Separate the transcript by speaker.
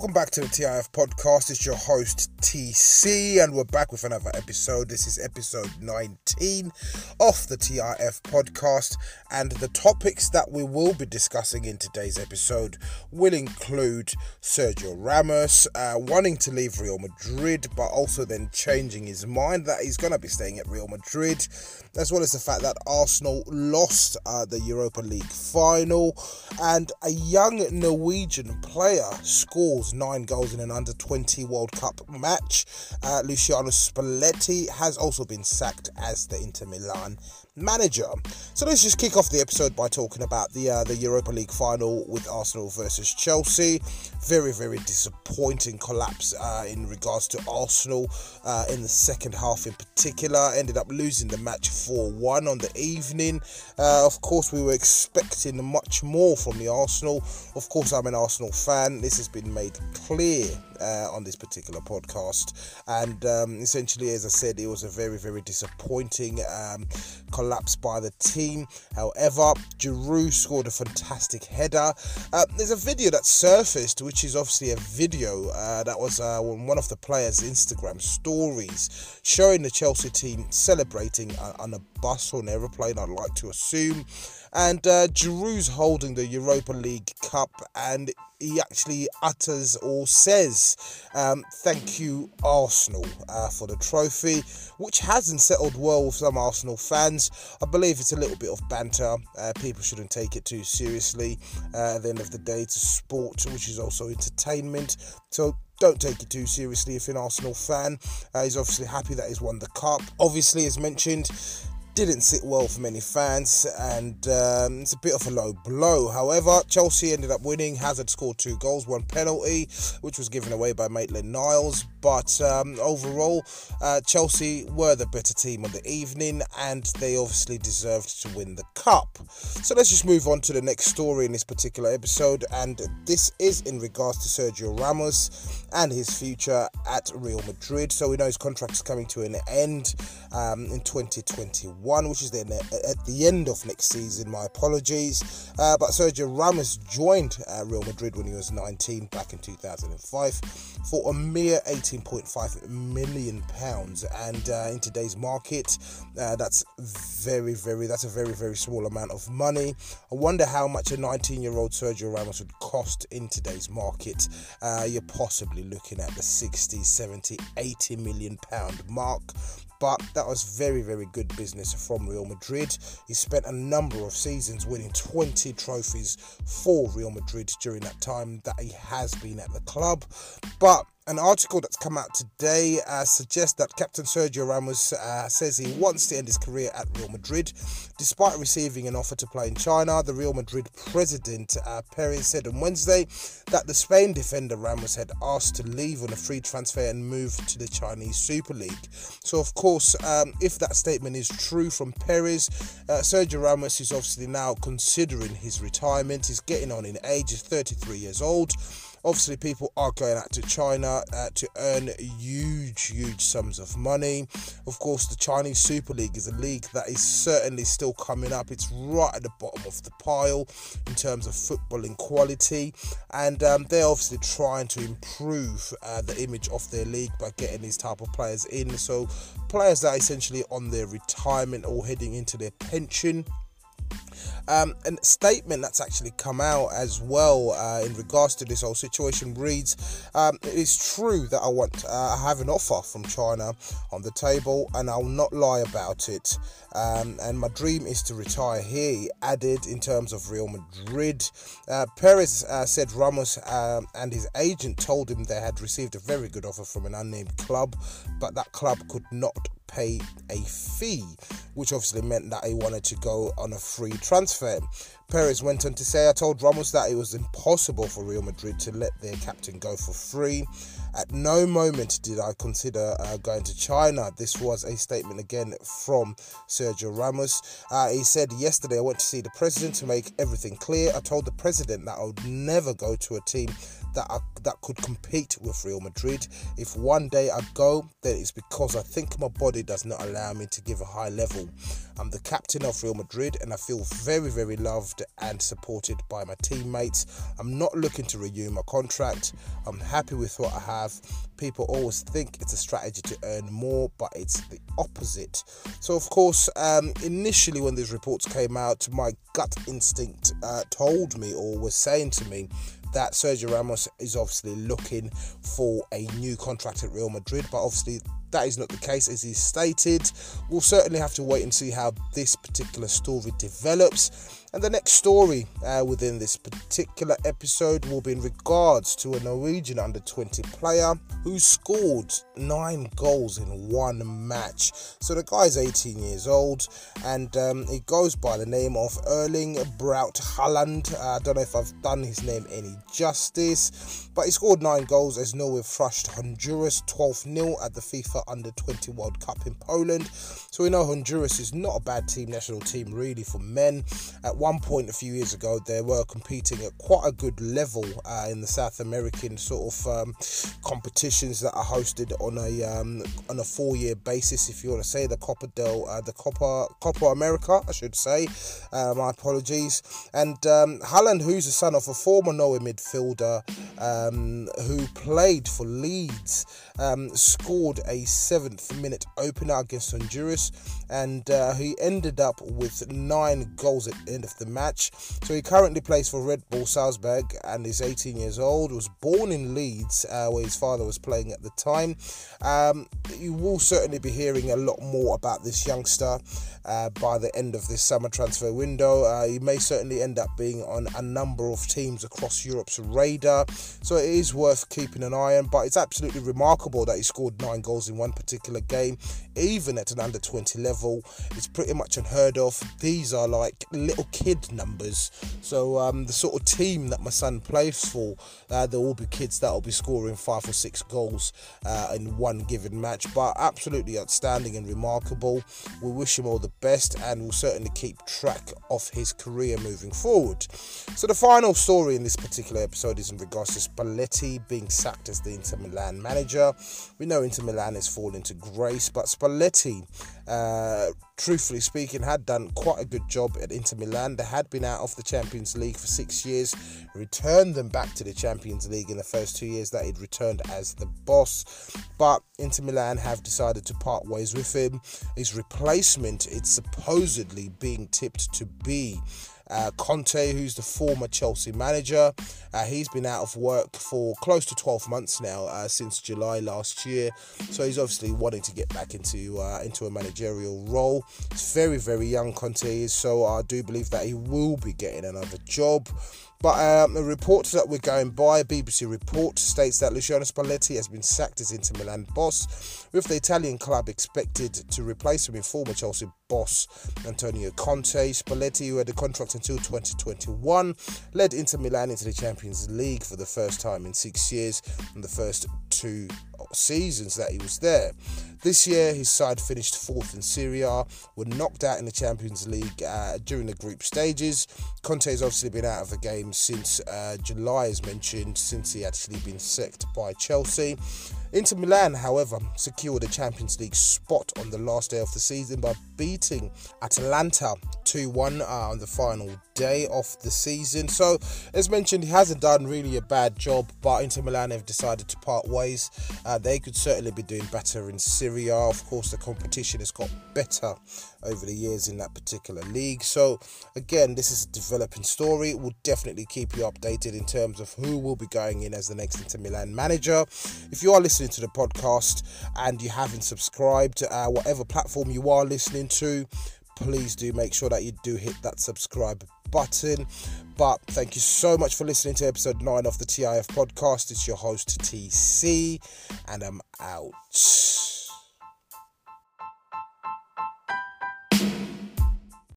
Speaker 1: Welcome back to the TIF podcast. It's your host TC, and we're back with another episode. This is episode 19 of the TIF podcast, and the topics that we will be discussing in today's episode will include Sergio Ramos uh, wanting to leave Real Madrid, but also then changing his mind that he's going to be staying at Real Madrid, as well as the fact that Arsenal lost uh, the Europa League final, and a young Norwegian player nine goals in an under 20 World Cup match. Uh, Luciano Spalletti has also been sacked as the Inter Milan manager. So let's just kick off the episode by talking about the uh, the Europa League final with Arsenal versus Chelsea. Very very disappointing collapse uh, in regards to Arsenal uh, in the second half in particular. Ended up losing the match 4-1 on the evening. Uh, of course, we were expecting much more from the Arsenal. Of course, I'm an Arsenal fan. This has been made clear uh, on this particular podcast. And um, essentially, as I said, it was a very, very disappointing um, collapse by the team. However, Giroud scored a fantastic header. Uh, there's a video that surfaced, which is obviously a video uh, that was uh, on one of the players' Instagram stories showing the Chelsea team celebrating on a bus or an aeroplane, I'd like to assume. And uh, Giroud's holding the Europa League Cup, and he actually utters or says, um, Thank you, Arsenal, uh, for the trophy, which hasn't settled well with some Arsenal fans. I believe it's a little bit of banter. Uh, people shouldn't take it too seriously. Uh, at the end of the day, it's a sport, which is also entertainment. So don't take it too seriously if you're an Arsenal fan. Uh, he's obviously happy that he's won the cup. Obviously, as mentioned, didn't sit well for many fans, and um, it's a bit of a low blow. However, Chelsea ended up winning. Hazard scored two goals, one penalty, which was given away by Maitland Niles. But um, overall, uh, Chelsea were the better team on the evening, and they obviously deserved to win the cup. So let's just move on to the next story in this particular episode, and this is in regards to Sergio Ramos and his future at Real Madrid. So we know his contract is coming to an end um, in 2021 one, which is then at the end of next season. My apologies. Uh, but Sergio Ramos joined uh, Real Madrid when he was 19 back in 2005 for a mere 18.5 million pounds, and uh, in today's market, uh, that's very, very that's a very, very small amount of money. I wonder how much a 19-year-old Sergio Ramos would cost in today's market. Uh, you're possibly looking at the 60, 70, 80 million pound mark but that was very, very good business from Real Madrid. He spent a number of seasons winning 20 trophies for Real Madrid during that time that he has been at the club. But an article that's come out today uh, suggests that Captain Sergio Ramos uh, says he wants to end his career at Real Madrid. Despite receiving an offer to play in China, the Real Madrid president uh, Perez said on Wednesday that the Spain defender Ramos had asked to leave on a free transfer and move to the Chinese Super League. So, of course, um, if that statement is true from Perez, uh, Sergio Ramos is obviously now considering his retirement. He's getting on in age, he's 33 years old. Obviously, people are going out to China uh, to earn huge, huge sums of money. Of course, the Chinese Super League is a league that is certainly still coming up. It's right at the bottom of the pile in terms of footballing quality, and um, they're obviously trying to improve uh, the image of their league by getting these type of players in. So, players that are essentially on their retirement or heading into their pension um, a statement that's actually come out as well uh, in regards to this whole situation reads um, It is true that I want, uh, I have an offer from China on the table and I'll not lie about it. Um, and my dream is to retire here, he added in terms of Real Madrid. Uh, Perez uh, said Ramos um, and his agent told him they had received a very good offer from an unnamed club, but that club could not pay a fee, which obviously meant that he wanted to go on a free transfer. Perez went on to say, I told Ramos that it was impossible for Real Madrid to let their captain go for free. At no moment did I consider uh, going to China. This was a statement again from Sergio Ramos. Uh, he said, Yesterday I went to see the president to make everything clear. I told the president that I would never go to a team that I, that could compete with Real Madrid. If one day I go, then it's because I think my body does not allow me to give a high level. I'm the captain of Real Madrid and I feel very, very loved and supported by my teammates. I'm not looking to renew my contract. I'm happy with what I have. People always think it's a strategy to earn more, but it's the opposite. So, of course, um, initially when these reports came out, my gut instinct uh, told me or was saying to me that Sergio Ramos is obviously looking for a new contract at Real Madrid, but obviously that is not the case as he stated. We'll certainly have to wait and see how this particular story develops. And the next story uh, within this particular episode will be in regards to a Norwegian under 20 player who scored nine goals in one match. So the guy's 18 years old and um, he goes by the name of Erling Braut Haaland. Uh, I don't know if I've done his name any justice, but he scored nine goals as Norway thrashed Honduras 12 0 at the FIFA Under 20 World Cup in Poland. So we know Honduras is not a bad team, national team really for men. At one point a few years ago, they were competing at quite a good level uh, in the South American sort of um, competitions that are hosted on a um, on a four year basis, if you want to say the Copa del uh, the Copa Copa America, I should say. Uh, my apologies. And um, Haaland, who's the son of a former Norway midfielder um, who played for Leeds, um, scored a seventh minute opener against Honduras, and uh, he ended up with nine goals at the end of the match. So he currently plays for Red Bull Salzburg and is 18 years old. Was born in Leeds, uh, where his father was playing at the time. Um, you will certainly be hearing a lot more about this youngster uh, by the end of this summer transfer window. Uh, he may certainly end up being on a number of teams across Europe's radar, so it is worth keeping an eye on. But it's absolutely remarkable that he scored nine goals in one particular game, even at an under 20 level. It's pretty much unheard of. These are like little kid numbers. So um, the sort of team that my son plays for, uh, there will be kids that will be scoring five or six goals uh, in one given match. But absolutely outstanding and remarkable. We wish him all the best and we'll certainly keep track of his career moving forward. So the final story in this particular episode is in regards to Spalletti being sacked as the Inter Milan manager. We know Inter Milan has fallen to grace, but Spalletti uh, truthfully speaking, had done quite a good job at Inter Milan. They had been out of the Champions League for six years, returned them back to the Champions League in the first two years that he'd returned as the boss. But Inter Milan have decided to part ways with him. His replacement, it's supposedly being tipped to be uh, Conte, who's the former Chelsea manager, uh, he's been out of work for close to 12 months now, uh, since July last year. So he's obviously wanting to get back into uh, into a managerial role. It's very very young Conte is, so I do believe that he will be getting another job. But um, the reports that we're going by, BBC report states that Luciano Spalletti has been sacked as Inter Milan boss, with the Italian club expected to replace him in former Chelsea boss Antonio Conte. Spalletti, who had a contract until 2021, led Inter Milan into the Champions League for the first time in six years in the first two seasons that he was there. This year, his side finished fourth in Serie A, were knocked out in the Champions League uh, during the group stages. Conte has obviously been out of the game since uh, July, as mentioned, since he actually been sacked by Chelsea. Inter Milan, however, secured a Champions League spot on the last day of the season by beating Atalanta 2 1 uh, on the final day of the season. So, as mentioned, he hasn't done really a bad job, but Inter Milan have decided to part ways. Uh, they could certainly be doing better in Serie A. Of course, the competition has got better over the years in that particular league. So, again, this is a developing story. We'll definitely keep you updated in terms of who will be going in as the next Inter Milan manager. If you are listening to the podcast and you haven't subscribed, to uh, whatever platform you are listening to, please do make sure that you do hit that subscribe button. But thank you so much for listening to episode 9 of the TIF podcast. It's your host, TC, and I'm out.